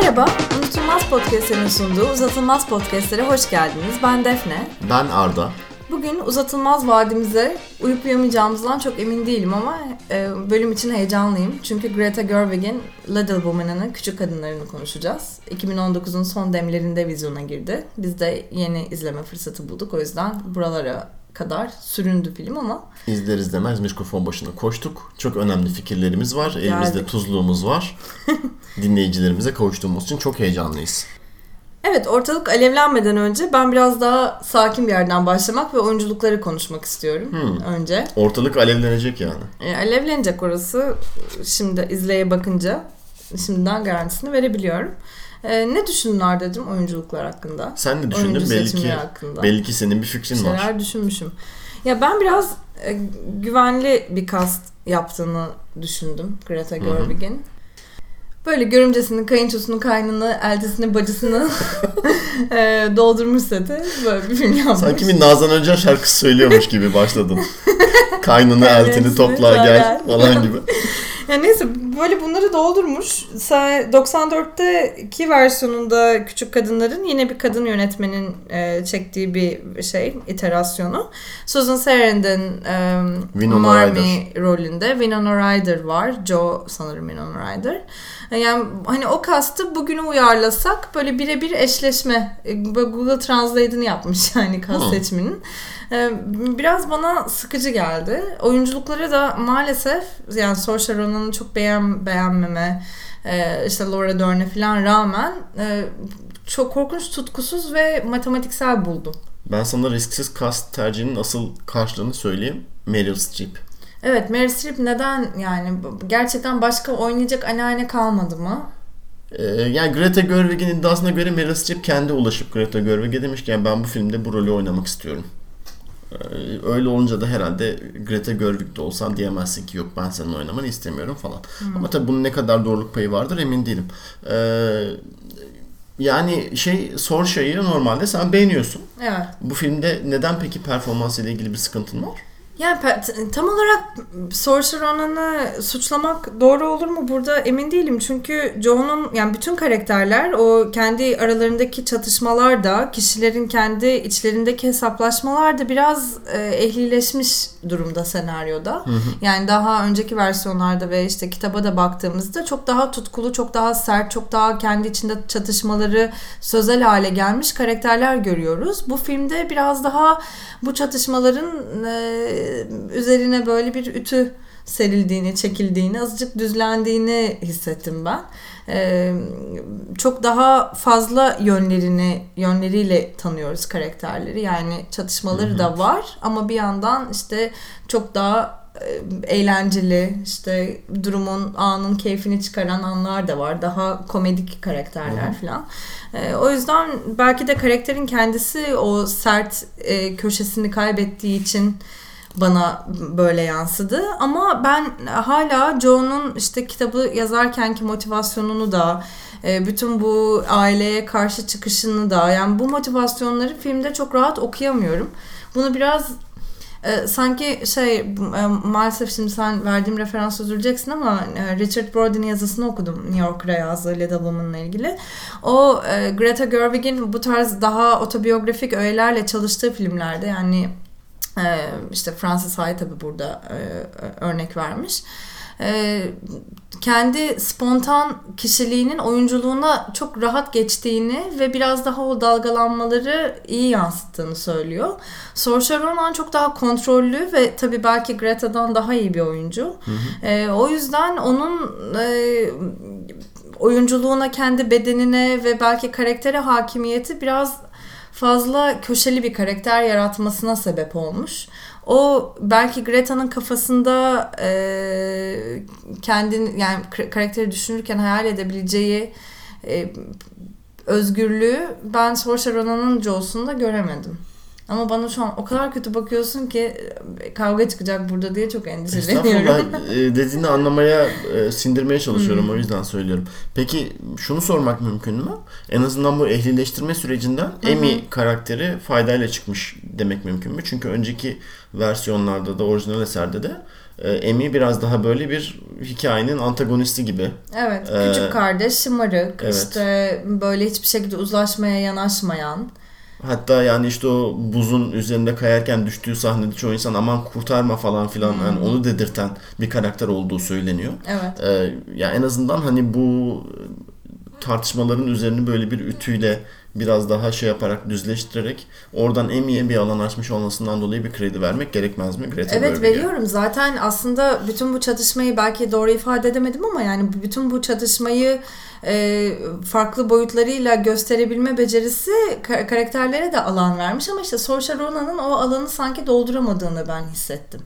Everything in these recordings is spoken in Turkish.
Merhaba, Unutulmaz Podcast'lerin sunduğu Uzatılmaz Podcast'lere hoş geldiniz. Ben Defne. Ben Arda. Bugün uzatılmaz vadimize uyup uyuyamayacağımızdan çok emin değilim ama e, bölüm için heyecanlıyım. Çünkü Greta Gerwig'in Little Woman'ın Küçük Kadınlarını konuşacağız. 2019'un son demlerinde vizyona girdi. Biz de yeni izleme fırsatı bulduk. O yüzden buralara kadar süründü film ama. İzler izlemez mikrofon başına koştuk. Çok önemli fikirlerimiz var. Geldik. Elimizde tuzluğumuz var. Dinleyicilerimize kavuştuğumuz için çok heyecanlıyız. Evet ortalık alevlenmeden önce ben biraz daha sakin bir yerden başlamak ve oyunculukları konuşmak istiyorum hmm. önce. Ortalık alevlenecek yani. E, alevlenecek orası. Şimdi izleye bakınca şimdiden garantisini verebiliyorum. E, ne düşündün Arda'cığım oyunculuklar hakkında? Sen ne düşündün? Oyuncu belli ki, hakkında. belli ki senin bir fikrin Şeyler var. Şeyler düşünmüşüm. Ya ben biraz e, güvenli bir cast yaptığını düşündüm Greta Gerwig'in. Böyle görümcesini, kayınçosunu, kaynını, eltisini, bacısını e, doldurmuş seti. Böyle bir film yapmış. Sanki bir Nazan Öncel şarkısı söylüyormuş gibi başladın. Kaynını, eltini topla gel falan gibi. Ya neyse böyle bunları doldurmuş. 94'teki versiyonunda Küçük Kadınların yine bir kadın yönetmenin e, çektiği bir şey, iterasyonu. Susan Sarandon e, Marmee rolünde. Winona Ryder var. Joe sanırım Winona Ryder. Yani hani o kastı bugüne uyarlasak böyle birebir eşleşme. E, böyle Google Translate'ini yapmış yani kast hmm. seçiminin. E, biraz bana sıkıcı geldi. Oyunculukları da maalesef yani Saoirse Ronan'ı çok beğen, beğenmeme e, işte Laura Dern'e falan rağmen çok korkunç tutkusuz ve matematiksel buldum. Ben sana risksiz kast tercihinin asıl karşılığını söyleyeyim. Meryl Streep. Evet Meryl Streep neden yani gerçekten başka oynayacak anneanne kalmadı mı? Ee, yani Greta Gerwig'in iddiasına göre Meryl Streep kendi ulaşıp Greta Gerwig'e demiş ki yani ben bu filmde bu rolü oynamak istiyorum. Ee, öyle olunca da herhalde Greta Gerwig de olsan diyemezsin ki yok ben senin oynamanı istemiyorum falan. Hmm. Ama tabii bunun ne kadar doğruluk payı vardır emin değilim. Ee, yani şey Sorsha'yı normalde sen beğeniyorsun. Evet. Bu filmde neden peki performansıyla ilgili bir sıkıntın var? Yani tam olarak Saoirse Ronan'ı suçlamak doğru olur mu burada emin değilim. Çünkü Joe'nun yani bütün karakterler o kendi aralarındaki çatışmalar da kişilerin kendi içlerindeki hesaplaşmalar da biraz e, ehlileşmiş durumda senaryoda. Hı hı. Yani daha önceki versiyonlarda ve işte kitaba da baktığımızda çok daha tutkulu, çok daha sert, çok daha kendi içinde çatışmaları sözel hale gelmiş karakterler görüyoruz. Bu filmde biraz daha bu çatışmaların e, üzerine böyle bir ütü serildiğini, çekildiğini, azıcık düzlendiğini hissettim ben. Ee, çok daha fazla yönlerini, yönleriyle tanıyoruz karakterleri. Yani çatışmaları Hı-hı. da var ama bir yandan işte çok daha e, eğlenceli işte durumun anın keyfini çıkaran anlar da var. Daha komedik karakterler falan. E, o yüzden belki de karakterin kendisi o sert e, köşesini kaybettiği için bana böyle yansıdı. Ama ben hala Joe'nun işte kitabı yazarkenki motivasyonunu da e, bütün bu aileye karşı çıkışını da yani bu motivasyonları filmde çok rahat okuyamıyorum. Bunu biraz e, sanki şey e, maalesef şimdi sen verdiğim referans üzüleceksin ama Richard Brody'nin yazısını okudum New Yorker'a yazdığı Little Woman'la ilgili. O Greta Gerwig'in bu tarz daha otobiyografik öğelerle çalıştığı filmlerde yani ee, işte Francis Hay tabi burada e, örnek vermiş. Ee, kendi spontan kişiliğinin oyunculuğuna çok rahat geçtiğini ve biraz daha o dalgalanmaları iyi yansıttığını söylüyor. Saoirse Ronan çok daha kontrollü ve tabii belki Greta'dan daha iyi bir oyuncu. Hı hı. E, o yüzden onun e, oyunculuğuna, kendi bedenine ve belki karaktere hakimiyeti biraz fazla köşeli bir karakter yaratmasına sebep olmuş. O belki Greta'nın kafasında e, kendini yani karakteri düşünürken hayal edebileceği e, özgürlüğü ben Saoirse Ronan'ın Joe'sunda göremedim. Ama bana şu an o kadar kötü bakıyorsun ki e, kavga çıkacak burada diye çok endişeleniyorum. Estağfurullah e, dediğini anlamaya, e, sindirmeye çalışıyorum o yüzden söylüyorum. Peki şunu sormak mümkün mü? En azından bu ehlileştirme sürecinden Amy karakteri faydayla çıkmış demek mümkün mü? Çünkü önceki versiyonlarda da orijinal eserde de e, Amy biraz daha böyle bir hikayenin antagonisti gibi. Evet, Ee, küçük kardeş, şımarık, evet. işte böyle hiçbir şekilde uzlaşmaya yanaşmayan. Hatta yani işte o buzun üzerinde kayarken düştüğü sahnede çoğu insan aman kurtarma falan filan yani onu dedirten bir karakter olduğu söyleniyor. Evet. Ee, ya en azından hani bu tartışmaların üzerini böyle bir ütüyle biraz daha şey yaparak düzleştirerek oradan Amy'ye bir alan açmış olmasından dolayı bir kredi vermek gerekmez mi Greta Evet Gerwig'e? veriyorum. Zaten aslında bütün bu çatışmayı belki doğru ifade edemedim ama yani bütün bu çatışmayı e, farklı boyutlarıyla gösterebilme becerisi ka- karakterlere de alan vermiş ama işte Saoirse Ronan'ın o alanı sanki dolduramadığını ben hissettim.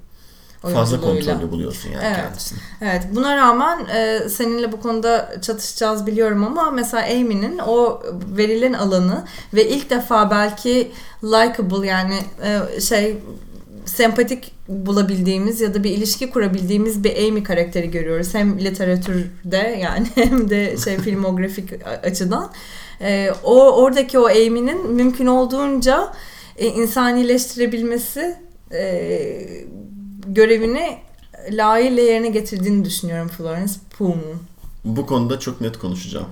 Fazla kontrollü buluyorsun yani Evet. kendisini. Evet buna rağmen e, seninle bu konuda çatışacağız biliyorum ama mesela Amy'nin o verilen alanı ve ilk defa belki likable yani e, şey sempatik bulabildiğimiz ya da bir ilişki kurabildiğimiz bir Amy karakteri görüyoruz. Hem literatürde yani hem de şey filmografik açıdan. E, o oradaki o Amy'nin mümkün olduğunca e, insanileştirebilmesi e, görevini layığıyla yerine getirdiğini düşünüyorum Florence Pugh'un. Bu konuda çok net konuşacağım.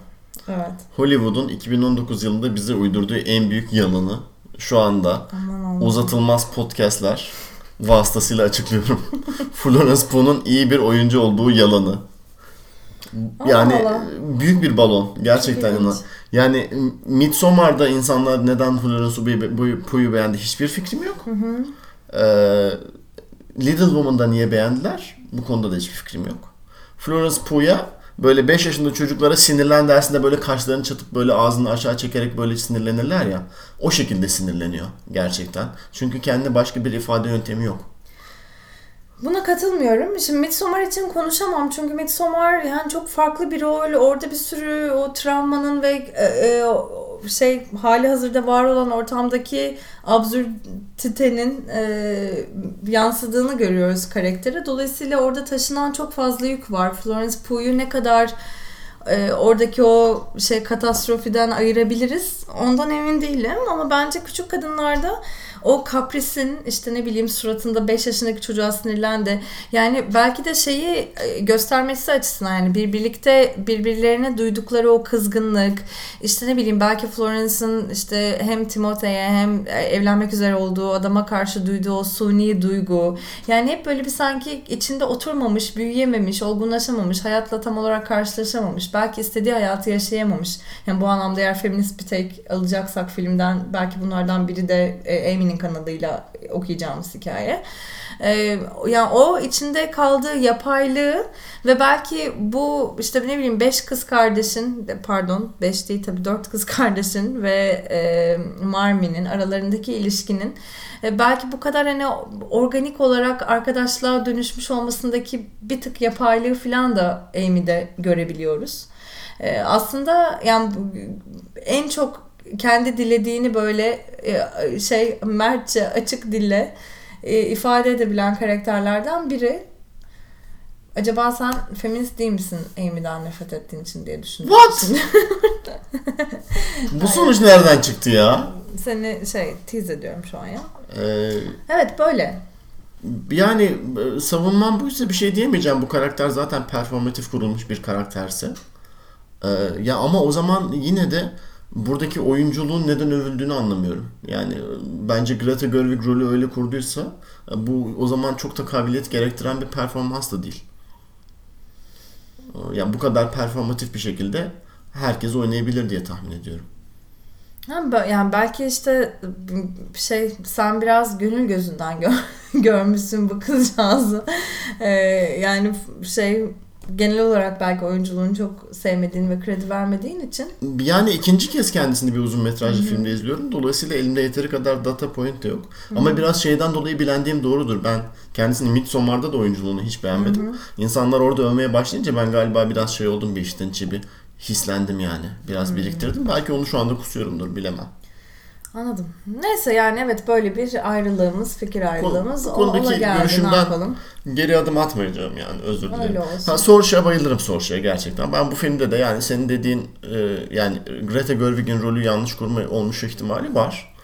Evet. Hollywood'un 2019 yılında bize uydurduğu en büyük yalanı şu anda Aman uzatılmaz podcastler vasıtasıyla açıklıyorum. Florence Pugh'un iyi bir oyuncu olduğu yalanı. Yani Allah. büyük bir balon gerçekten yana. Yani Midsommar'da insanlar neden Florence Pugh'u beğendi hiçbir fikrim yok. Ee, Little Woman'da niye beğendiler? Bu konuda da hiçbir fikrim yok. Florence Pugh'ya böyle 5 yaşında çocuklara sinirlen dersinde böyle kaşlarını çatıp böyle ağzını aşağı çekerek böyle sinirlenirler ya. O şekilde sinirleniyor gerçekten. Çünkü kendi başka bir ifade yöntemi yok. Buna katılmıyorum. Şimdi Midsommar için konuşamam çünkü Midsommar yani çok farklı bir rol. Orada bir sürü o travmanın ve e, e, şey hali hazırda var olan ortamdaki absürtitenin e, yansıdığını görüyoruz karaktere. Dolayısıyla orada taşınan çok fazla yük var. Florence Pugh'u ne kadar e, oradaki o şey katastrofiden ayırabiliriz. Ondan emin değilim ama bence küçük kadınlarda o kaprisin işte ne bileyim suratında 5 yaşındaki çocuğa sinirlendi. Yani belki de şeyi e, göstermesi açısından yani bir birlikte birbirlerine duydukları o kızgınlık işte ne bileyim belki Florence'ın işte hem Timothée hem e, evlenmek üzere olduğu adama karşı duyduğu o suni duygu yani hep böyle bir sanki içinde oturmamış, büyüyememiş, olgunlaşamamış, hayatla tam olarak karşılaşamamış. Belki istediği hayatı yaşayamamış. Yani bu anlamda eğer feminist bir tek alacaksak filmden belki bunlardan biri de e, Amy'nin kanadıyla okuyacağımız hikaye. Ee, yani o içinde kaldığı yapaylığı ve belki bu işte ne bileyim beş kız kardeşin pardon beş değil tabii dört kız kardeşin ve e, Marmie'nin aralarındaki ilişkinin e, belki bu kadar hani organik olarak arkadaşlığa dönüşmüş olmasındaki bir tık yapaylığı falan da Amy'de görebiliyoruz. E, aslında yani en çok kendi dilediğini böyle e, şey mertçe açık dille e, ifade edebilen karakterlerden biri. Acaba sen feminist değil misin Amy'den nefret ettiğin için diye düşündüm. What? Bu sonuç nereden çıktı ya? Seni şey tease ediyorum şu an ya. Ee, Evet böyle. yani e, savunmam buysa bir şey diyemeyeceğim. Bu karakter zaten performatif kurulmuş bir karakterse. Ee, ya ama o zaman yine de buradaki oyunculuğun neden övüldüğünü anlamıyorum. Yani bence Greta Gerwig rolü öyle kurduysa bu o zaman çok da kabiliyet gerektiren bir performans da değil. Ee, Yani bu kadar performatif bir şekilde herkes oynayabilir diye tahmin ediyorum. Yani belki işte şey sen biraz gönül gözünden gör, görmüşsün bu kızcağızı. Ee, yani şey genel olarak belki oyunculuğunu çok sevmediğin ve kredi vermediğin için. Yani ikinci kez kendisini bir uzun metrajlı filmde izliyorum. Dolayısıyla elimde yeteri kadar data point de yok. Ama biraz şeyden dolayı bilendiğim doğrudur. Ben kendisini Midsommar'da da oyunculuğunu hiç beğenmedim. İnsanlar orada övmeye başlayınca ben galiba biraz şey oldum bir işten içi bir hislendim yani. Biraz biriktirdim. Belki onu şu anda kusuyorumdur bilemem. Anladım. Neyse yani evet böyle bir ayrılığımız, fikir ayrılığımız bu konudaki geldi. Görüşümden-? Geri adım atmayacağım yani özür dilerim. Öyle olsun. Ha, Sorşa'ya bayılırım Sorşa'ya gerçekten. Ben bu filmde de yani senin dediğin e, yani Greta Gerwig'in rolü yanlış kurma olmuş ihtimali var.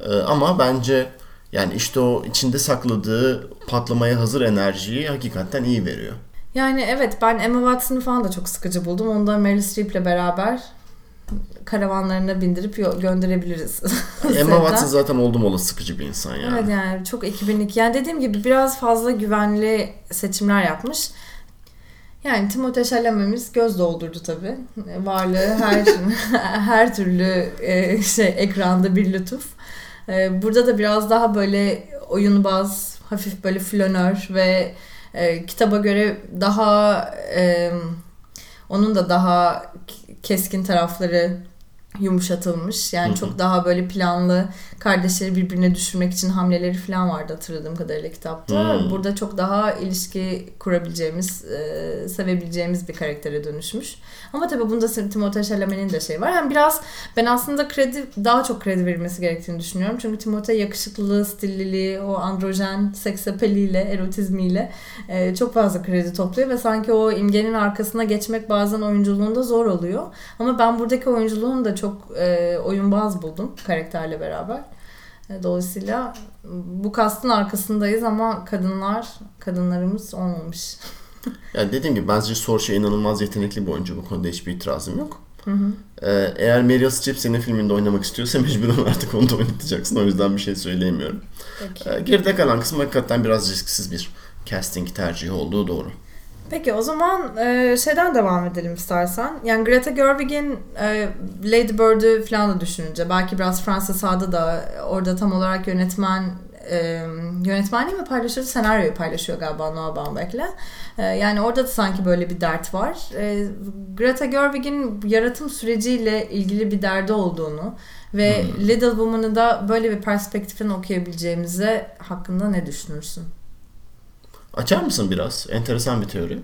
E, ama bence yani işte o içinde sakladığı patlamaya hazır enerjiyi hakikaten iyi veriyor. Yani evet ben Emma Watson'ı falan da çok sıkıcı buldum. Onu da Meryl Streep'le beraber karavanlarına bindirip gönderebiliriz. Emma. Watson zaten oldum olası sıkıcı bir insan yani. Evet yani çok 2002. Yani dediğim gibi biraz fazla güvenli seçimler yapmış. Yani Timothée Chalamet'imiz göz doldurdu tabii. Varlığı her her türlü e, şey ekranda bir lütuf. E, Burada da biraz daha böyle oyunbaz, hafif böyle flanör ve e, kitaba göre daha e, onun da daha keskin tarafları yumuşatılmış. Yani Hı hı. çok daha böyle planlı kardeşleri birbirine düşürmek için hamleleri falan vardı hatırladığım kadarıyla kitapta. Hı. Burada çok daha ilişki kurabileceğimiz, e, sevebileceğimiz bir karaktere dönüşmüş. Ama tabii bunda Timothée Chalamet'in de şey var. Yani biraz ben aslında kredi daha çok kredi verilmesi gerektiğini düşünüyorum. Çünkü Timothée yakışıklılığı, stilliliği, o androjen seksapeliyle, erotizmiyle e, çok fazla kredi topluyor ve sanki o imgenin arkasına geçmek bazen oyunculuğunda zor oluyor. Ama ben buradaki oyunculuğunu da çok e, oyunbaz buldum karakterle beraber. E, dolayısıyla bu kastın arkasındayız ama kadınlar, kadınlarımız olmamış. Yani dediğim gibi bence Sorcha inanılmaz yetenekli bir oyuncu. Bu konuda hiçbir itirazım yok. Hı hı. Ee, eğer Meryl Streep senin filminde oynamak istiyorsa mecburen artık onu da oynatacaksın. O yüzden bir şey söyleyemiyorum. Peki. Ee, geride kalan kısım hakikaten biraz risksiz bir casting tercihi olduğu doğru. Peki o zaman e, şeyden devam edelim istersen. Yani Greta Gerwig'in e, Lady Bird'ü falan da düşününce belki biraz Fransa Sağ'da da orada tam olarak yönetmen e, yönetmenliği mi paylaşıyor, senaryoyu paylaşıyor galiba Noah Baumbach'le. E, yani orada da sanki böyle bir dert var. E, Greta Gerwig'in yaratım süreciyle ilgili bir derdi olduğunu ve Little Woman'ı da böyle bir perspektiften okuyabileceğimize hakkında ne düşünürsün? Açar mısın biraz? Enteresan bir teori.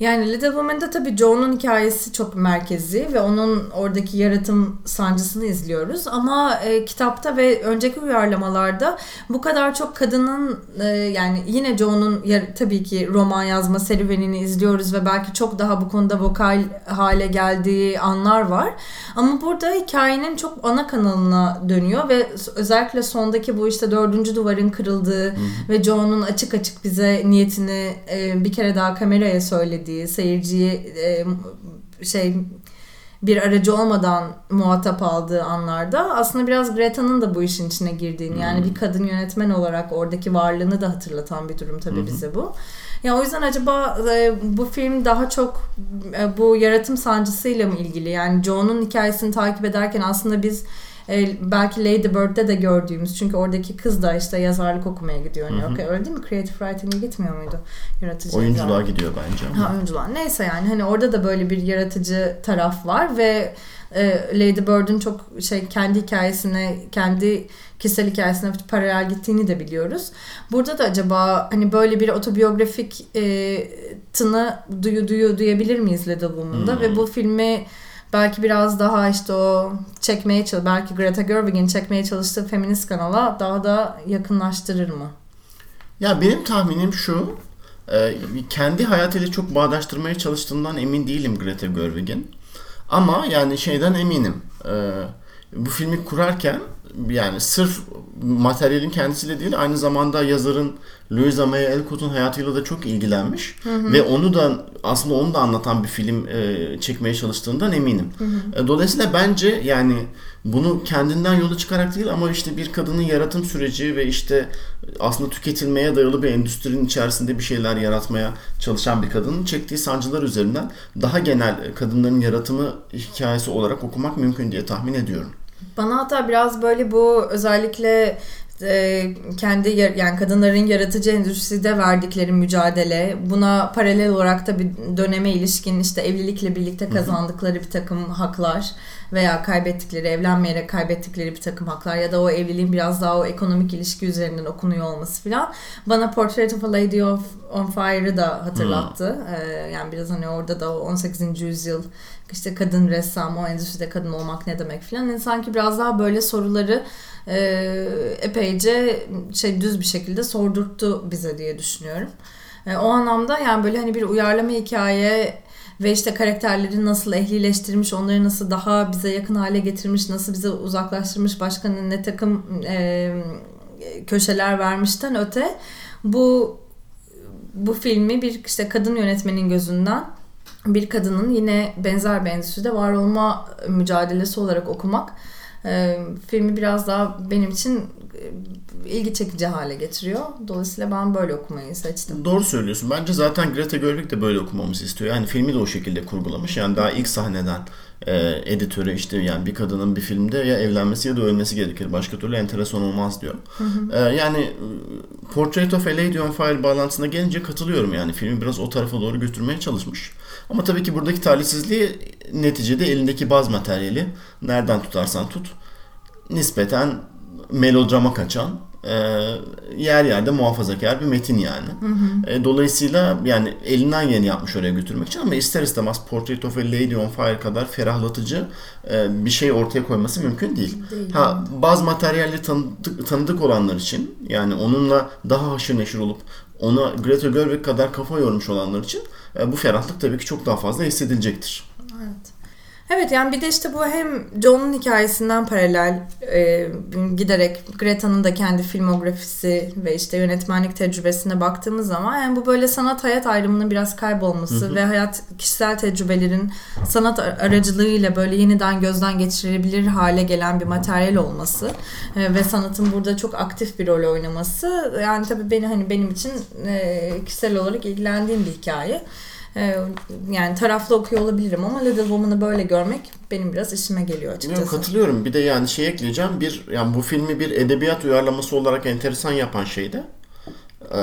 Yani Little Woman'da tabii Joe'nun hikayesi çok merkezi ve onun oradaki yaratım sancısını izliyoruz. Ama e, kitapta ve önceki uyarlamalarda bu kadar çok kadının e, yani yine Joe'nun tabii ki roman yazma serüvenini izliyoruz ve belki çok daha bu konuda vokal hale geldiği anlar var. Ama burada hikayenin çok ana kanalına dönüyor ve özellikle sondaki bu işte dördüncü duvarın kırıldığı ve Joe'nun açık açık bize niyetini e, bir kere daha kameraya söylediği, seyirciyi e, şey bir aracı olmadan muhatap aldığı anlarda aslında biraz Greta'nın da bu işin içine girdiğini yani bir kadın yönetmen olarak oradaki varlığını da hatırlatan bir durum tabii bize bu. Ya o yüzden acaba e, bu film daha çok e, bu yaratım sancısıyla mı ilgili? Yani Joe'nun hikayesini takip ederken aslında biz e, belki Lady Bird'de de gördüğümüz çünkü oradaki kız da işte yazarlık okumaya gidiyor New York'a. Öyle değil mi? Creative Writing'e gitmiyor muydu? Yaratıcı Oyunculuğa yazarlık. gidiyor bence. Ha oyunculuğa. Neyse yani hani orada da böyle bir yaratıcı taraf var ve e, Lady Bird'ün çok şey kendi hikayesine, kendi kişisel hikayesine paralel gittiğini de biliyoruz. Burada da acaba hani böyle bir otobiyografik e, tını duyu duyu duyabilir miyiz Little Woman'da Hmm. ve bu filmi belki biraz daha işte o çekmeye çalış belki Greta Gerwig'in çekmeye çalıştığı feminist kanala daha da yakınlaştırır mı? Ya benim tahminim şu. e, kendi hayatıyla çok bağdaştırmaya çalıştığından emin değilim Greta Gerwig'in. Ama yani şeyden eminim. E, bu filmi kurarken yani sırf materyalin kendisiyle değil aynı zamanda yazarın Louisa May Alcott'un hayatıyla da çok ilgilenmiş ve onu da aslında onu da anlatan bir film e, çekmeye çalıştığından eminim. E, Dolayısıyla bence yani bunu kendinden yola çıkarak değil ama işte bir kadının yaratım süreci ve işte aslında tüketilmeye dayalı bir endüstrinin içerisinde bir şeyler yaratmaya çalışan bir kadının çektiği sancılar üzerinden daha genel kadınların yaratımı hikayesi olarak okumak mümkün diye tahmin ediyorum. Bana hatta biraz böyle bu özellikle e, kendi yani kadınların yaratıcı endüstride verdikleri mücadele, buna paralel olarak da bir döneme ilişkin işte evlilikle birlikte kazandıkları bir takım haklar veya kaybettikleri, evlenmeyerek kaybettikleri bir takım haklar ya da o evliliğin biraz daha o ekonomik ilişki üzerinden okunuyor olması filan bana Portrait of a Lady of on Fire'ı da hatırlattı. Hmm. Ee, yani biraz hani orada da o 18. yüzyıl işte kadın ressam, o endüstride kadın olmak ne demek filan. Yani sanki biraz daha böyle soruları e, epeyce şey düz bir şekilde sordurttu bize diye düşünüyorum. E, o anlamda yani böyle hani bir uyarlama hikaye ve işte karakterleri nasıl ehlileştirmiş, onları nasıl daha bize yakın hale getirmiş, nasıl bize uzaklaştırmış, başka ne takım e, köşeler vermişten öte bu bu filmi bir işte kadın yönetmenin gözünden bir kadının yine benzer bir endüstride var olma mücadelesi olarak okumak e, filmi biraz daha benim için ilgi çekici hale getiriyor. Dolayısıyla ben böyle okumayı seçtim. Doğru söylüyorsun. Bence zaten Greta Gerwig de böyle okumamızı istiyor. Yani filmi de o şekilde kurgulamış. Yani daha ilk sahneden e, editörü işte yani bir kadının bir filmde ya evlenmesi ya da ölmesi gerekir. Başka türlü enteresan olmaz diyor. Hı hı. E, yani e, Portrait of a Lady on Fire bağlantısına gelince katılıyorum yani. Filmi biraz o tarafa doğru götürmeye çalışmış. Ama tabii ki buradaki talihsizliği neticede elindeki baz materyali nereden tutarsan tut nispeten melodrama kaçan e, yer yerde muhafazakar bir metin yani. Hı hı. E, dolayısıyla yani elinden geleni yapmış oraya götürmek için ama ister istemez Portrait of a Lady on Fire kadar ferahlatıcı e, bir şey ortaya koyması mümkün değil. değil ha bazı materyalleri tanıdık, tanıdık olanlar için yani onunla daha haşır neşir olup ona Greta Gerwig kadar kafa yormuş olanlar için e, bu ferahlık tabii ki çok daha fazla hissedilecektir. Evet. Yani bir de işte bu hem John'un hikayesinden paralel e, giderek Greta'nın da kendi filmografisi ve işte yönetmenlik tecrübesine baktığımız zaman yani bu böyle sanat hayat ayrımının biraz kaybolması hı hı. ve hayat kişisel tecrübelerin sanat aracılığıyla böyle yeniden gözden geçirilebilir hale gelen bir materyal olması e, ve sanatın burada çok aktif bir rol oynaması yani tabii beni hani benim için e, kişisel olarak ilgilendiğim bir hikaye. Ee, yani taraflı okuyor olabilirim ama Little Woman'ı böyle görmek benim biraz işime geliyor açıkçası. Yok, katılıyorum. Bir de yani şey ekleyeceğim. Bir yani bu filmi bir edebiyat uyarlaması olarak enteresan yapan şey de e,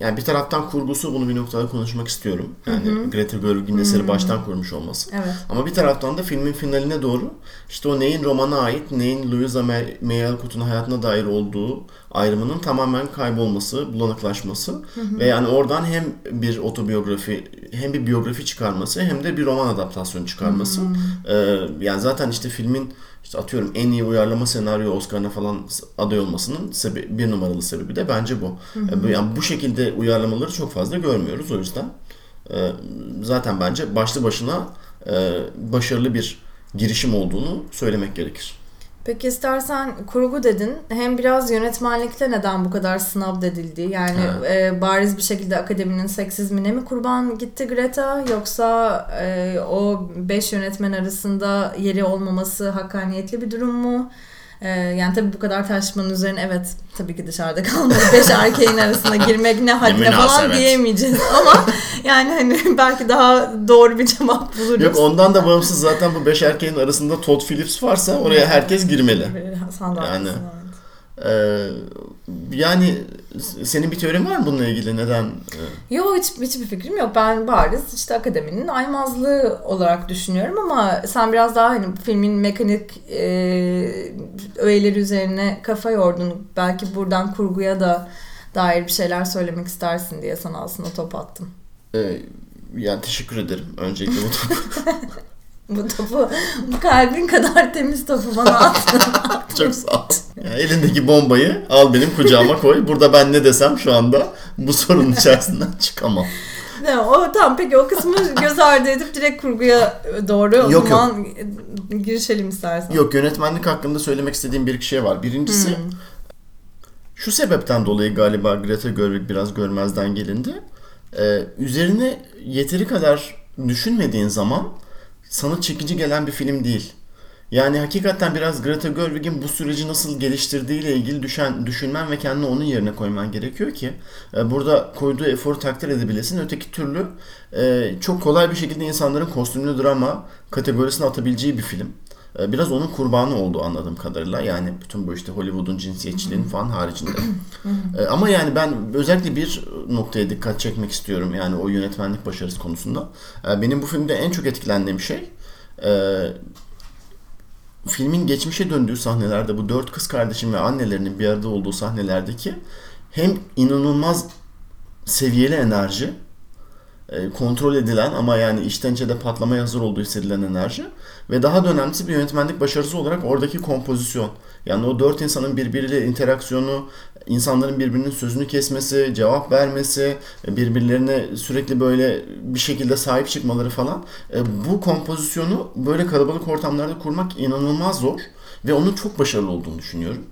yani bir taraftan kurgusu bunu bir noktada konuşmak istiyorum. Yani hı hı. Greta Gerwig'in eseri baştan kurmuş olması. Evet. Ama bir taraftan da filmin finaline doğru işte o neyin romana ait, neyin Louisa May Alcott'un hayatına dair olduğu ayrımının tamamen kaybolması, bulanıklaşması hı hı. ve yani oradan hem bir otobiyografi hem bir biyografi çıkarması hem de bir roman adaptasyonu çıkarması. Hı hı. Ee, yani zaten işte filmin işte atıyorum en iyi uyarlama senaryo Oscar'ına falan aday olmasının sebebi, bir numaralı sebebi de bence bu. Hı hı. Yani bu şekilde uyarlamaları çok fazla görmüyoruz o yüzden. E, zaten bence başlı başına e, başarılı bir girişim olduğunu söylemek gerekir. Peki istersen kurgu dedin. Hem biraz yönetmenlikte neden bu kadar sınav edildi? Yani e, bariz bir şekilde akademinin seksizmine mi kurban gitti Greta? Yoksa e, o beş yönetmen arasında yeri olmaması hakkaniyetli bir durum mu? Ee, yani tabii bu kadar tartışmanın üzerine evet tabii ki dışarıda kalmalı beş erkeğin arasına girmek ne hadde falan diyemeyeceğiz ama yani hani belki daha doğru bir cevap buluruz. Yok ondan da bağımsız zaten bu beş erkeğin arasında Todd Phillips varsa oraya herkes girmeli. Yani. Ee, yani senin bir teorin var mı bununla ilgili neden? Yok hiç, hiçbir fikrim yok. Ben bariz işte akademinin aymazlığı olarak düşünüyorum ama sen biraz daha hani filmin mekanik e, öğeleri üzerine kafa yordun. Belki buradan kurguya da dair bir şeyler söylemek istersin diye sana aslında top attım. Ee, yani teşekkür ederim öncelikle bu topu. bu topu bu kalbin kadar temiz topu bana attın. Çok sağ ol. Yani elindeki bombayı al benim kucağıma koy. Burada ben ne desem şu anda bu sorunun içerisinden çıkamam. Ne, o tamam peki o kısmı göz ardı edip direkt kurguya doğru o yok, zaman yok. girişelim istersen. Yok yönetmenlik hakkında söylemek istediğim bir şey var. Birincisi hmm. şu sebepten dolayı galiba Greta Gerwig biraz görmezden gelindi. Ee, üzerine yeteri kadar düşünmediğin zaman sana çekici gelen bir film değil. Yani hakikaten biraz Greta Gerwig'in bu süreci nasıl geliştirdiğiyle ilgili düşen, düşünmen ve kendini onun yerine koyman gerekiyor ki e, burada koyduğu eforu takdir edebilesin. Öteki türlü e, çok kolay bir şekilde insanların kostümlü drama kategorisine atabileceği bir film. E, biraz onun kurbanı oldu anladığım kadarıyla. Yani bütün bu işte Hollywood'un cinsiyetçiliğinin falan haricinde. E, ama yani ben özellikle bir noktaya dikkat çekmek istiyorum. Yani o yönetmenlik başarısı konusunda. E, benim bu filmde en çok etkilendiğim şey e, filmin geçmişe döndüğü sahnelerde bu dört kız kardeşin ve annelerinin bir arada olduğu sahnelerdeki hem inanılmaz seviyeli enerji e, kontrol edilen ama yani içten içe de patlamaya hazır olduğu hissedilen enerji ve daha da önemlisi bir yönetmenlik başarısı olarak oradaki kompozisyon. Yani o dört insanın birbiriyle interaksiyonu, insanların birbirinin sözünü kesmesi, cevap vermesi, birbirlerine sürekli böyle bir şekilde sahip çıkmaları falan. E, bu kompozisyonu böyle kalabalık ortamlarda kurmak inanılmaz zor ve onun çok başarılı olduğunu düşünüyorum.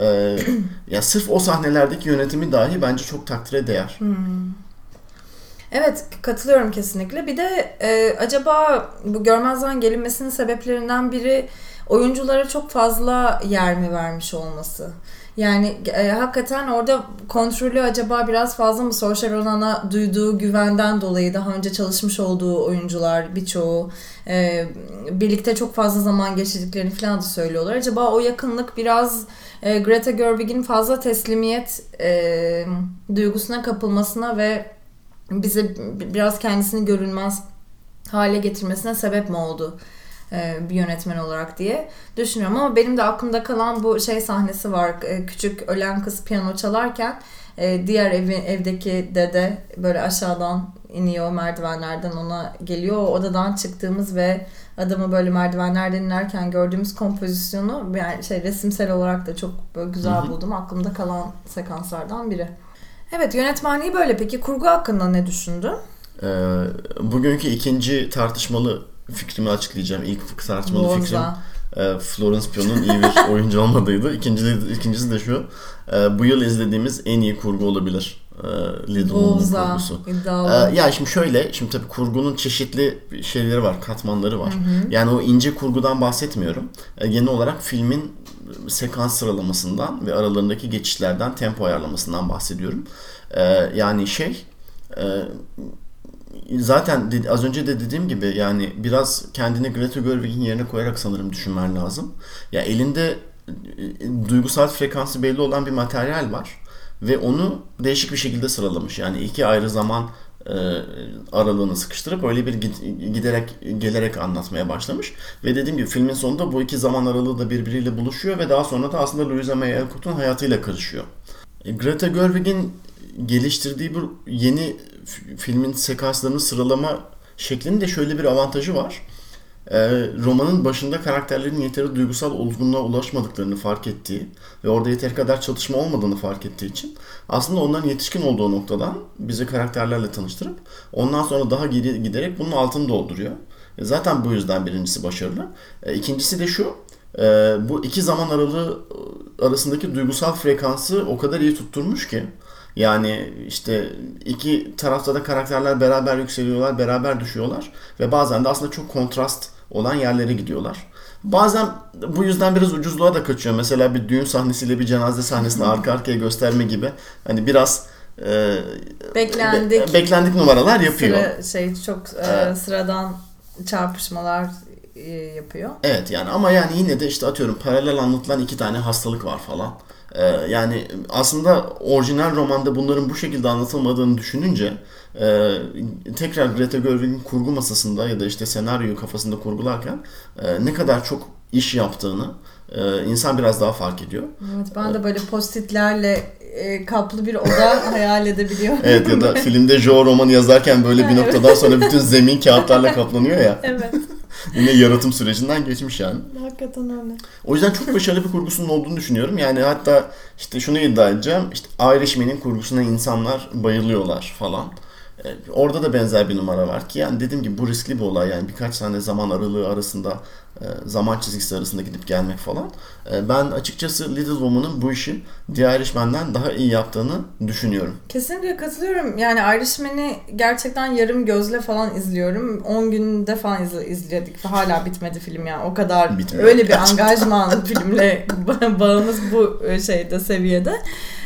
ee, ya sırf o sahnelerdeki yönetimi dahi bence çok takdire değer. Hmm. Evet katılıyorum kesinlikle. Bir de e, acaba bu görmezden gelinmesinin sebeplerinden biri oyunculara çok fazla yer mi vermiş olması? Yani e, hakikaten orada kontrolü acaba biraz fazla mı Saoirse Ronan'a duyduğu güvenden dolayı daha önce çalışmış olduğu oyuncular birçoğu e, birlikte çok fazla zaman geçirdiklerini falan da söylüyorlar. Acaba o yakınlık biraz e, Greta Gerwig'in fazla teslimiyet e, duygusuna kapılmasına ve bize biraz kendisini görünmez hale getirmesine sebep mi oldu e, bir yönetmen olarak diye düşünüyorum. Ama benim de aklımda kalan bu şey sahnesi var. E, küçük ölen kız piyano çalarken e, diğer evi, evdeki dede böyle aşağıdan iniyor merdivenlerden ona geliyor. O odadan çıktığımız ve adamı böyle merdivenlerden inerken gördüğümüz kompozisyonu yani şey resimsel olarak da çok böyle güzel buldum. Aklımda kalan sekanslardan biri. Evet yönetmenliği böyle. Peki kurgu hakkında ne düşündün? Ee, bugünkü ikinci tartışmalı fikrimi açıklayacağım. İlk tartışmalı Bonza. fikrim e, Florence Pugh'un iyi bir oyuncu olmadığıydı. İkincisi, ikincisi de şu. E, bu yıl izlediğimiz en iyi kurgu olabilir. E, Little Woman kurgusu. E, ya şimdi şöyle, şimdi tabii kurgunun çeşitli şeyleri var, katmanları var. Hı hı. Yani o ince kurgudan bahsetmiyorum. E, genel olarak filmin sekans sıralamasından ve aralarındaki geçişlerden tempo ayarlamasından bahsediyorum. Ee, yani şey e, zaten az önce de dediğim gibi yani biraz kendini Greta Gerwig'in yerine koyarak sanırım düşünmen lazım. Ya elinde e, duygusal frekansı belli olan bir materyal var ve onu değişik bir şekilde sıralamış. Yani iki ayrı zaman e, aralığını sıkıştırıp öyle bir giderek gelerek anlatmaya başlamış. Ve dediğim gibi filmin sonunda bu iki zaman aralığı da birbiriyle buluşuyor ve daha sonra da aslında Louisa May Alcott'un hayatıyla karışıyor. E, Greta Gerwig'in geliştirdiği bu yeni filmin sekanslarını sıralama şeklinin de şöyle bir avantajı var. E, romanın başında karakterlerin yeteri duygusal olgunluğa ulaşmadıklarını fark ettiği ve orada yeteri kadar çatışma olmadığını fark ettiği için aslında onların yetişkin olduğu noktadan bizi karakterlerle tanıştırıp ondan sonra daha geri giderek bunun altını dolduruyor. E, zaten bu yüzden birincisi başarılı. E, ikincisi de şu, e, bu iki zaman aralığı arasındaki duygusal frekansı o kadar iyi tutturmuş ki yani işte iki tarafta da karakterler beraber yükseliyorlar, beraber düşüyorlar ve bazen de aslında çok kontrast olan yerlere gidiyorlar. Bazen bu yüzden biraz ucuzluğa da kaçıyor. Mesela bir düğün sahnesiyle bir cenaze sahnesini arka arkaya gösterme gibi. Hani biraz e, beklendik be, beklendik numaralar yapıyor. Sıra, şey çok e, sıradan çarpışmalar e, yapıyor. Evet yani ama yani yine de işte atıyorum paralel anlatılan iki tane hastalık var falan. Ee, yani aslında orijinal romanda bunların bu şekilde anlatılmadığını düşününce e, tekrar Greta Gerwig'in kurgu masasında ya da işte senaryoyu kafasında kurgularken e, ne kadar çok iş yaptığını e, insan biraz daha fark ediyor. Evet ben de böyle postitlerle e, kaplı bir oda hayal edebiliyorum. Evet ya da filmde Joe romanı yazarken böyle bir noktadan sonra bütün zemin kağıtlarla kaplanıyor ya. Evet. Yine yaratım sürecinden geçmiş yani. Hakikaten öyle. O yüzden çok başarılı bir kurgusunun olduğunu düşünüyorum. Yani hatta işte şunu iddia edeceğim. İşte Irishman'in kurgusuna insanlar bayılıyorlar falan. Ee, orada da benzer bir numara var ki yani dediğim gibi bu riskli bir olay yani birkaç tane zaman aralığı arasında e, zaman çizgisi arasında gidip gelmek falan. E, ben açıkçası Little Woman'ın bu işi The Irishman'den daha iyi yaptığını düşünüyorum. Kesinlikle katılıyorum. Yani Irishman'i gerçekten yarım gözle falan izliyorum. 10 günde falan izle, izledik. Hala bitmedi film yani. O kadar Bitmiyor. öyle bir angajman filmle bağımız bu e, şeyde seviyede.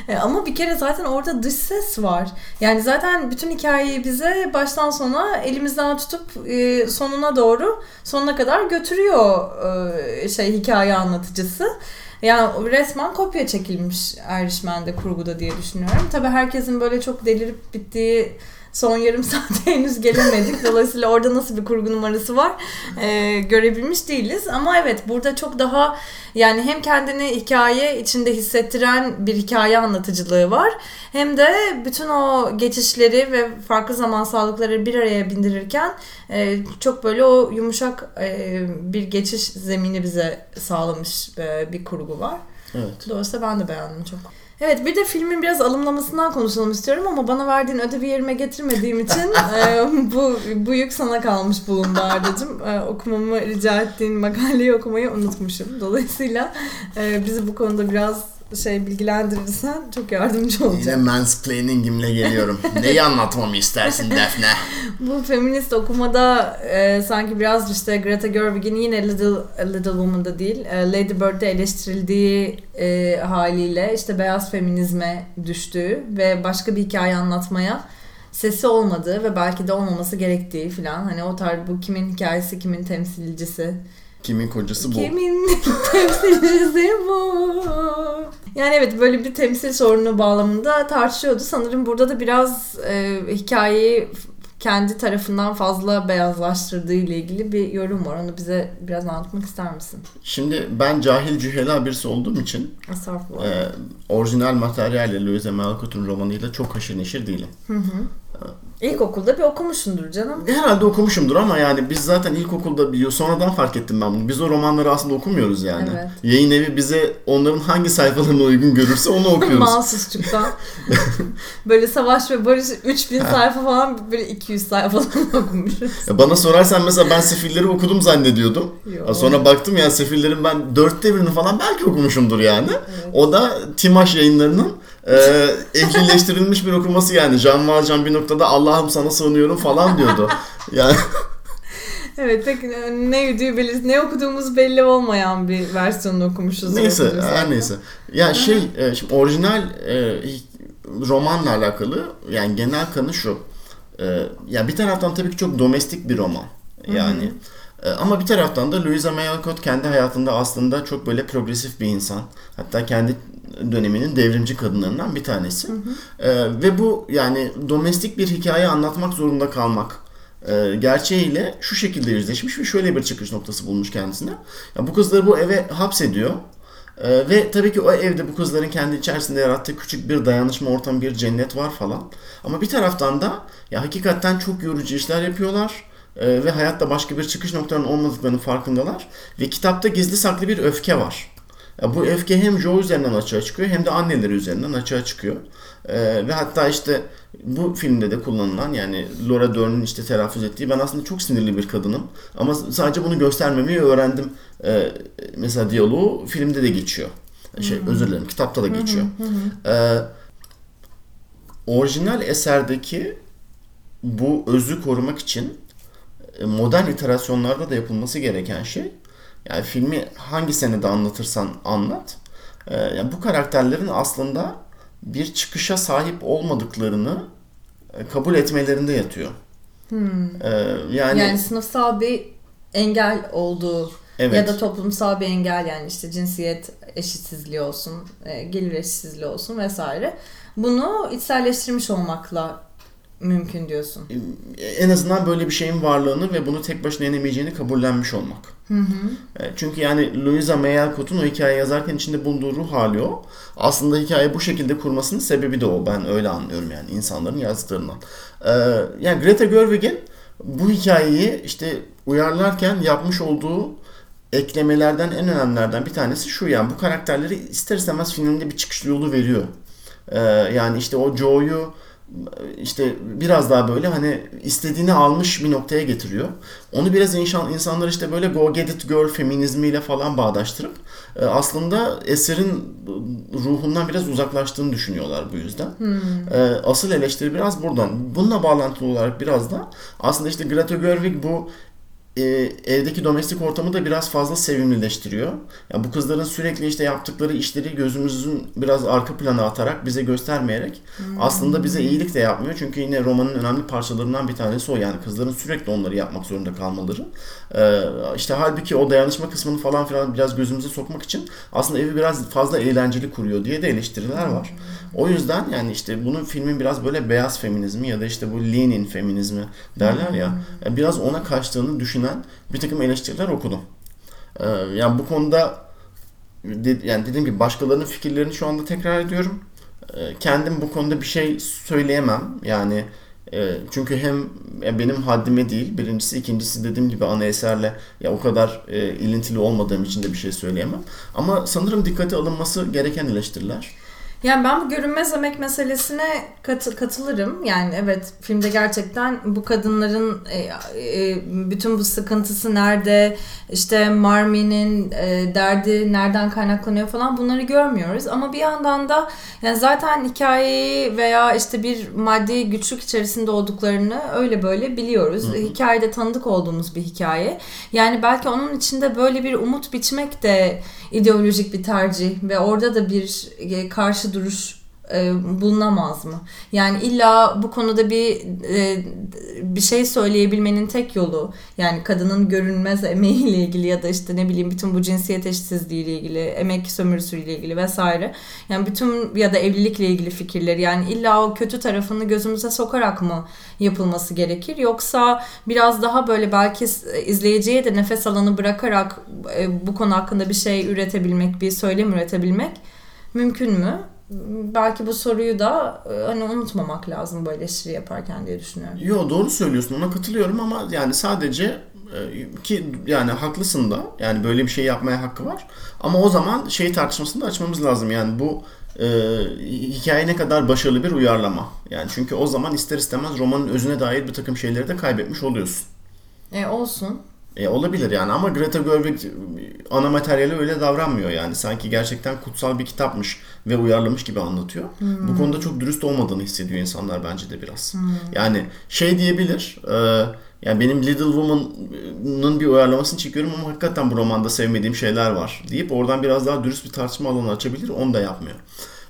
E, ama bir kere zaten orada dış ses var. Yani zaten bütün hikayeyi bize baştan sona elimizden tutup e, sonuna doğru sonuna kadar götürüyor e, şey hikaye anlatıcısı. Yani resmen kopya çekilmiş Erişmen'de kurguda diye düşünüyorum. Tabii herkesin böyle çok delirip bittiği son yarım saate henüz gelemedik. Dolayısıyla orada nasıl bir kurgu numarası var e, görebilmiş değiliz. Ama evet burada çok daha yani hem kendini hikaye içinde hissettiren bir hikaye anlatıcılığı var. Hem de bütün o geçişleri ve farklı zamansallıkları bir araya bindirirken e, çok böyle o yumuşak e, bir geçiş zemini bize sağlamış e, bir kurgu var. Evet. Dolayısıyla ben de beğendim çok. Evet bir de filmin biraz alımlamasından konuşalım istiyorum ama bana verdiğin ödevi yerime getirmediğim için e, bu bu yük sana kalmış bulundu Arda'cığım. E, okumamı rica ettiğin makaleyi okumayı unutmuşum. Dolayısıyla e, bizi bu konuda biraz şey bilgilendirirsen çok yardımcı Yine olacak. mansplainingimle geliyorum. Neyi anlatmamı istersin Defne? Bu feminist okumada e, sanki biraz işte Greta Gerwig'in yine Little, Little Woman'da değil e, Lady Bird'de eleştirildiği e, haliyle işte beyaz feminizme düştüğü ve başka bir hikaye anlatmaya sesi olmadığı ve belki de olmaması gerektiği filan. Hani o tarz bu kimin hikayesi, kimin temsilcisi, Kimin kocası bu? kimin temsilcisi bu. Yani evet böyle bir temsil sorunu bağlamında tartışıyordu. Sanırım burada da biraz e, hikayeyi kendi tarafından fazla beyazlaştırdığı ile ilgili bir yorum var. Onu bize biraz anlatmak ister misin? Şimdi ben cahil cühela birisi olduğum için e, orijinal materyalle Louisa May Alcott'un romanıyla çok haşır neşir değilim. İlkokulda bir okumuşsundur canım. Herhalde okumuşumdur ama yani biz zaten ilkokulda biliyor. Sonradan fark ettim ben bunu. Biz o romanları aslında okumuyoruz yani. Evet. Yayın evi bize onların hangi sayfalarına uygun görürse onu okuyoruz. Mahsusçuktan. böyle Savaş ve Barış 3000 sayfa falan böyle 200 sayfa falan okumuşuz. Ya bana sorarsan mesela ben Sefilleri okudum zannediyordum. Yo. Ya Sonra baktım ya Sefillerin ben dörtte birini falan belki okumuşumdur yani. O da Timaş yayınlarının e, ehlileştirilmiş bir okuması yani. Can Valcan bir noktada Allah'ım sana sığınıyorum falan diyordu. Yani Evet peki ne yürüdüğü belli, ne okuduğumuz belli olmayan bir versiyonunu okumuşuz. neyse her neyse. Ya şey e, şimdi orijinal e, romanla alakalı yani genel kanı şu. E, ya bir taraftan tabii ki çok domestik bir roman. Yani e, ama bir taraftan da Louisa May Alcott kendi hayatında aslında çok böyle progresif bir insan. Hatta kendi döneminin devrimci kadınlarından bir tanesi. E, ve bu yani domestik bir hikaye anlatmak zorunda kalmak e, gerçeğiyle şu şekilde yüzleşmiş ve şöyle bir çıkış noktası bulmuş kendisine. Ya bu kızları bu eve hapsediyor. Ee, ve tabii ki o evde bu kızların kendi içerisinde yarattığı küçük bir dayanışma ortamı, bir cennet var falan. Ama bir taraftan da ya hakikaten çok yorucu işler yapıyorlar. Ee, ve hayatta başka bir çıkış noktalarının olmadıklarının farkındalar. Ve kitapta gizli saklı bir öfke var. Ya bu öfke hem Joe üzerinden açığa çıkıyor hem de anneleri üzerinden açığa çıkıyor. Ee, ve hatta işte bu filmde de kullanılan yani Laura Dern'in işte telaffuz ettiği ben aslında çok sinirli bir kadınım ama sadece bunu göstermemeyi öğrendim. Ee, mesela diyaloğu filmde de geçiyor. Şey özür dilerim kitapta da geçiyor. Ee, orijinal eserdeki bu özü korumak için e, modern iterasyonlarda da yapılması gereken şey yani filmi hangi senede anlatırsan anlat e, yani bu karakterlerin aslında bir çıkışa sahip olmadıklarını e, kabul etmelerinde yatıyor. E, yani, Yani sınıfsal bir engel olduğu evet. ya da toplumsal bir engel yani işte cinsiyet eşitsizliği olsun, e, gelir eşitsizliği olsun vesaire. Bunu içselleştirmiş olmakla mümkün diyorsun. en azından böyle bir şeyin varlığını ve bunu tek başına yenemeyeceğini kabullenmiş olmak. E, Çünkü yani Louisa May Alcott'un o hikaye yazarken içinde bulunduğu ruh hali o. Aslında hikaye bu şekilde kurmasının sebebi de o. Ben öyle anlıyorum yani insanların yazdıklarından. E, Yani Greta Gerwig'in bu hikayeyi işte uyarlarken yapmış olduğu eklemelerden en önemlilerden bir tanesi şu yani bu karakterleri ister istemez filminde bir çıkış yolu veriyor. E, Yani işte o Joe'yu işte biraz daha böyle hani istediğini almış bir noktaya getiriyor. Onu biraz insan, insanlar işte böyle go get it girl feminizmiyle falan bağdaştırıp e, aslında eserin ruhundan biraz uzaklaştığını düşünüyorlar bu yüzden. E, Asıl eleştiri biraz buradan. Bununla bağlantılı olarak biraz da aslında işte Greta Gerwig bu e, evdeki domestik ortamı da biraz fazla sevimlileştiriyor. Yani bu kızların sürekli işte yaptıkları işleri gözümüzün biraz arka plana atarak bize göstermeyerek aslında bize iyilik de yapmıyor. Çünkü yine romanın önemli parçalarından bir tanesi o. Yani kızların sürekli onları yapmak zorunda kalmaları. E, işte halbuki o dayanışma kısmını falan filan biraz gözümüze sokmak için aslında evi biraz fazla eğlenceli kuruyor diye de eleştiriler var. O yüzden yani işte bunun filmin biraz böyle beyaz feminizmi ya da işte bu lean feminizmi derler ya yani biraz ona kaçtığını düşünen bir takım eleştiriler okudum. Ee, yani bu konuda yani dediğim gibi başkalarının fikirlerini şu anda tekrar ediyorum. Ee, kendim bu konuda bir şey söyleyemem. Yani e, çünkü hem ya benim haddime değil birincisi ikincisi dediğim gibi ana eserle ya o kadar e, ilintili olmadığım için de bir şey söyleyemem. Ama sanırım dikkate alınması gereken eleştiriler. Yani ben bu görünmez emek meselesine kat, katılırım. Yani evet filmde gerçekten bu kadınların e, e, bütün bu sıkıntısı nerede, işte Marmie'nin e, derdi nereden kaynaklanıyor falan bunları görmüyoruz. Ama bir yandan da yani zaten hikayeyi veya işte bir maddi güçlük içerisinde olduklarını öyle böyle biliyoruz. Hı hı. Hikayede tanıdık olduğumuz bir hikaye. Yani belki onun içinde böyle bir umut biçmek de ideolojik bir tercih ve orada da bir e, karşı duruş e, bulunamaz mı? Yani illa bu konuda bir e, bir şey söyleyebilmenin tek yolu yani kadının görünmez emeğiyle ilgili ya da işte ne bileyim bütün bu cinsiyet eşitsizliğiyle ilgili, emek sömürüsüyle ilgili vesaire. Yani bütün ya da evlilikle ilgili fikirleri yani illa o kötü tarafını gözümüze sokarak mı yapılması gerekir? Yoksa biraz daha böyle belki izleyiciye de nefes alanı bırakarak e, bu konu hakkında bir şey üretebilmek, bir söylem üretebilmek mümkün mü? Belki bu soruyu da e, hani unutmamak lazım bu eleştiri yaparken diye düşünüyorum. Yo doğru söylüyorsun ona katılıyorum ama yani sadece e, ki yani haklısın da yani böyle bir şey yapmaya hakkı var. Ama o zaman şey tartışmasını da açmamız lazım yani bu e, hikaye ne kadar başarılı bir uyarlama. Yani çünkü o zaman ister istemez romanın özüne dair bir takım şeyleri de kaybetmiş oluyorsun. E olsun. E, olabilir yani ama Greta Gerwig ana materyali öyle davranmıyor yani. Sanki gerçekten kutsal bir kitapmış ve uyarlamış gibi anlatıyor. Hmm. Bu konuda çok dürüst olmadığını hissediyor insanlar bence de biraz. Hmm. Yani şey diyebilir, e, yani benim Little Woman'ın bir uyarlamasını çekiyorum ama hakikaten bu romanda sevmediğim şeyler var deyip oradan biraz daha dürüst bir tartışma alanı açabilir. Onu da yapmıyor.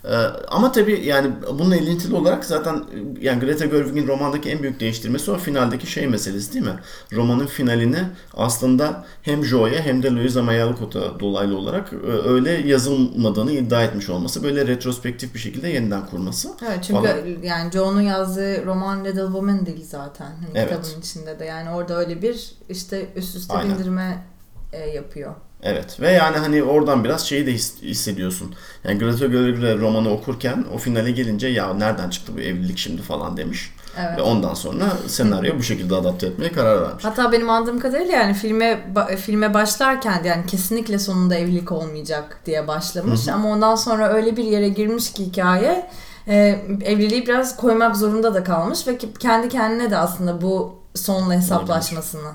Ee, ama tabii yani bununla ilintili olarak zaten yani Greta Gerwig'in romandaki en büyük değiştirmesi o finaldeki şey meselesi değil mi? Romanın finalini aslında hem Joe'ya hem de Louisa May Alcott'a dolaylı olarak e, öyle yazılmadığını iddia etmiş olması. Böyle retrospektif bir şekilde yeniden kurması. Evet çünkü falan. yani Joe'nun yazdığı roman Little Woman değil zaten. Hani evet. Kitabın içinde de yani orada öyle bir işte üst üste Aynen. bindirme e, yapıyor. Evet ve yani hani oradan biraz şeyi de hissediyorsun. Yani Greta Gerwig romanı okurken o finale gelince ya nereden çıktı bu evlilik şimdi falan demiş. Evet. Ve ondan sonra senaryo bu şekilde adapte etmeye karar vermiş. Hatta benim anladığım kadarıyla yani filme filme başlarken yani kesinlikle sonunda evlilik olmayacak diye başlamış. Hı hı. Ama ondan sonra öyle bir yere girmiş ki hikaye e, evliliği biraz koymak zorunda da kalmış ve kendi kendine de aslında bu sonla hesaplaşmasını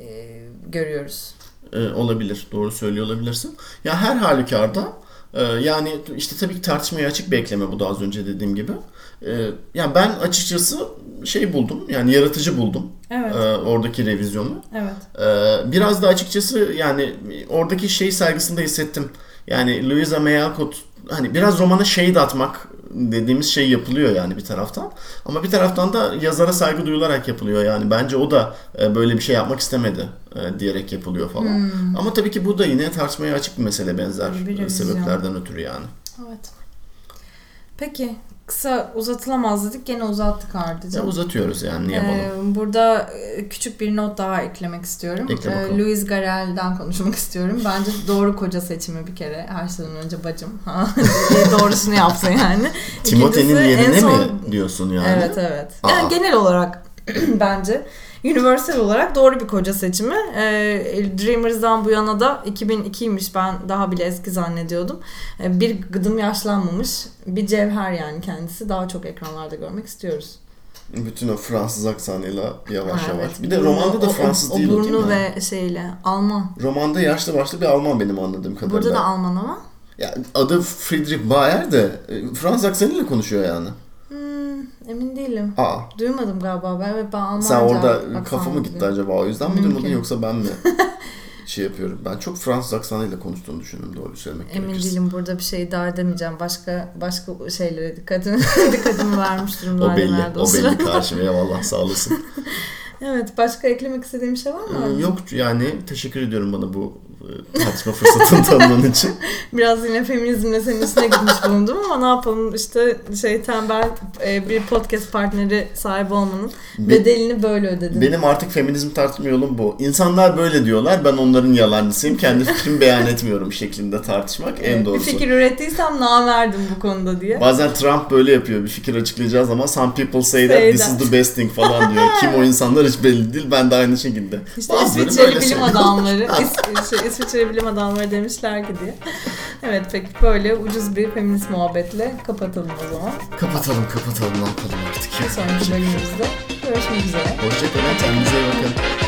e, görüyoruz e, olabilir. Doğru söylüyor olabilirsin. Ya her halükarda e, yani işte tabii ki tartışmaya açık bekleme bu da az önce dediğim gibi. E, yani ben açıkçası şey buldum yani yaratıcı buldum. Evet. E, oradaki revizyonu. Evet. E, biraz da açıkçası yani oradaki şey saygısını da hissettim. Yani Louisa May Alcott hani biraz romana şey de atmak dediğimiz şey yapılıyor yani bir taraftan. Ama bir taraftan da yazara saygı duyularak yapılıyor yani. Bence o da e, böyle bir şey yapmak istemedi e, diyerek yapılıyor falan. Hmm. Ama tabii ki bu da yine tartışmaya açık bir mesele benzer bir sebeplerden ötürü yani. Evet. Peki kısa uzatılamaz dedik gene uzattık Arda'cığım. Ya uzatıyoruz yani niye ee, Burada e, küçük bir not daha eklemek istiyorum. Ekle ee, Louis Garel'den konuşmak istiyorum. Bence doğru koca seçimi bir kere. Her şeyden önce bacım. Doğrusunu yapsın yani. Timote'nin yerine son... mi diyorsun yani? Evet evet. Aa. Yani genel olarak bence universal olarak doğru bir koca seçimi. E, Dreamers'dan bu yana da 2002'ymiş ben daha bile eski zannediyordum. E, bir gıdım yaşlanmamış bir cevher yani kendisi. Daha çok ekranlarda görmek istiyoruz. Bütün o Fransız aksanıyla yavaş evet. yavaş. Bir de romanda da Fransız o, o, değil o burnu ve şeyle Alman. Romanda yaşlı başlı bir Alman benim anladığım kadarıyla. Burada da Alman ama. Ya adı Friedrich Bayer de e, Fransız aksanıyla konuşuyor yani. Hmm, emin değilim. Aa. Duymadım galiba ben ve ben Almanca Sen orada kafa mı gitti acaba o yüzden mi duymadın yoksa ben mi şey yapıyorum. Ben çok Fransız aksanıyla konuştuğunu düşünüyorum doğru söylemek Emin gerekirse. değilim burada bir şey iddia edemeyeceğim. Başka başka şeylere dikkatimi, dikkatimi vermiş O durumdaydım belli. O sıra. belli karşıma. Eyvallah sağ olasın. Evet başka eklemek istediğim bir şey var mı? Ee, Yok yani teşekkür ediyorum bana bu tartışma fırsatını tanıdığın için. Biraz yine feminizmle senin üstüne gitmiş bulundum ama ne yapalım işte şey tembel e, bir podcast partneri sahibi olmanın Be- bedelini böyle ödedim. Benim artık feminizm tartışma yolum bu. İnsanlar böyle diyorlar. Ben onların yalancısıyım. Kendi fikrimi beyan etmiyorum şeklinde tartışmak en Evet, bir doğrusu. fikir ürettiysem namerdim bu konuda diye. Bazen Trump böyle yapıyor. Bir fikir açıklayacağı zaman some people say that Say this that. is the best thing falan diyor. Kim o insanlar hiç belli değil. Ben de aynı şekilde. İşte Bazıları İsviçreli bilim adamları, şey, İsviçreli bilim adamları demişler ki diye. Evet peki böyle ucuz bir feminist muhabbetle kapatalım o zaman. Kapatalım kapatalım ne yapalım artık. Bir sonraki bölümümüzde görüşmek üzere. Hoşçakalın. Kendinize iyi bakın.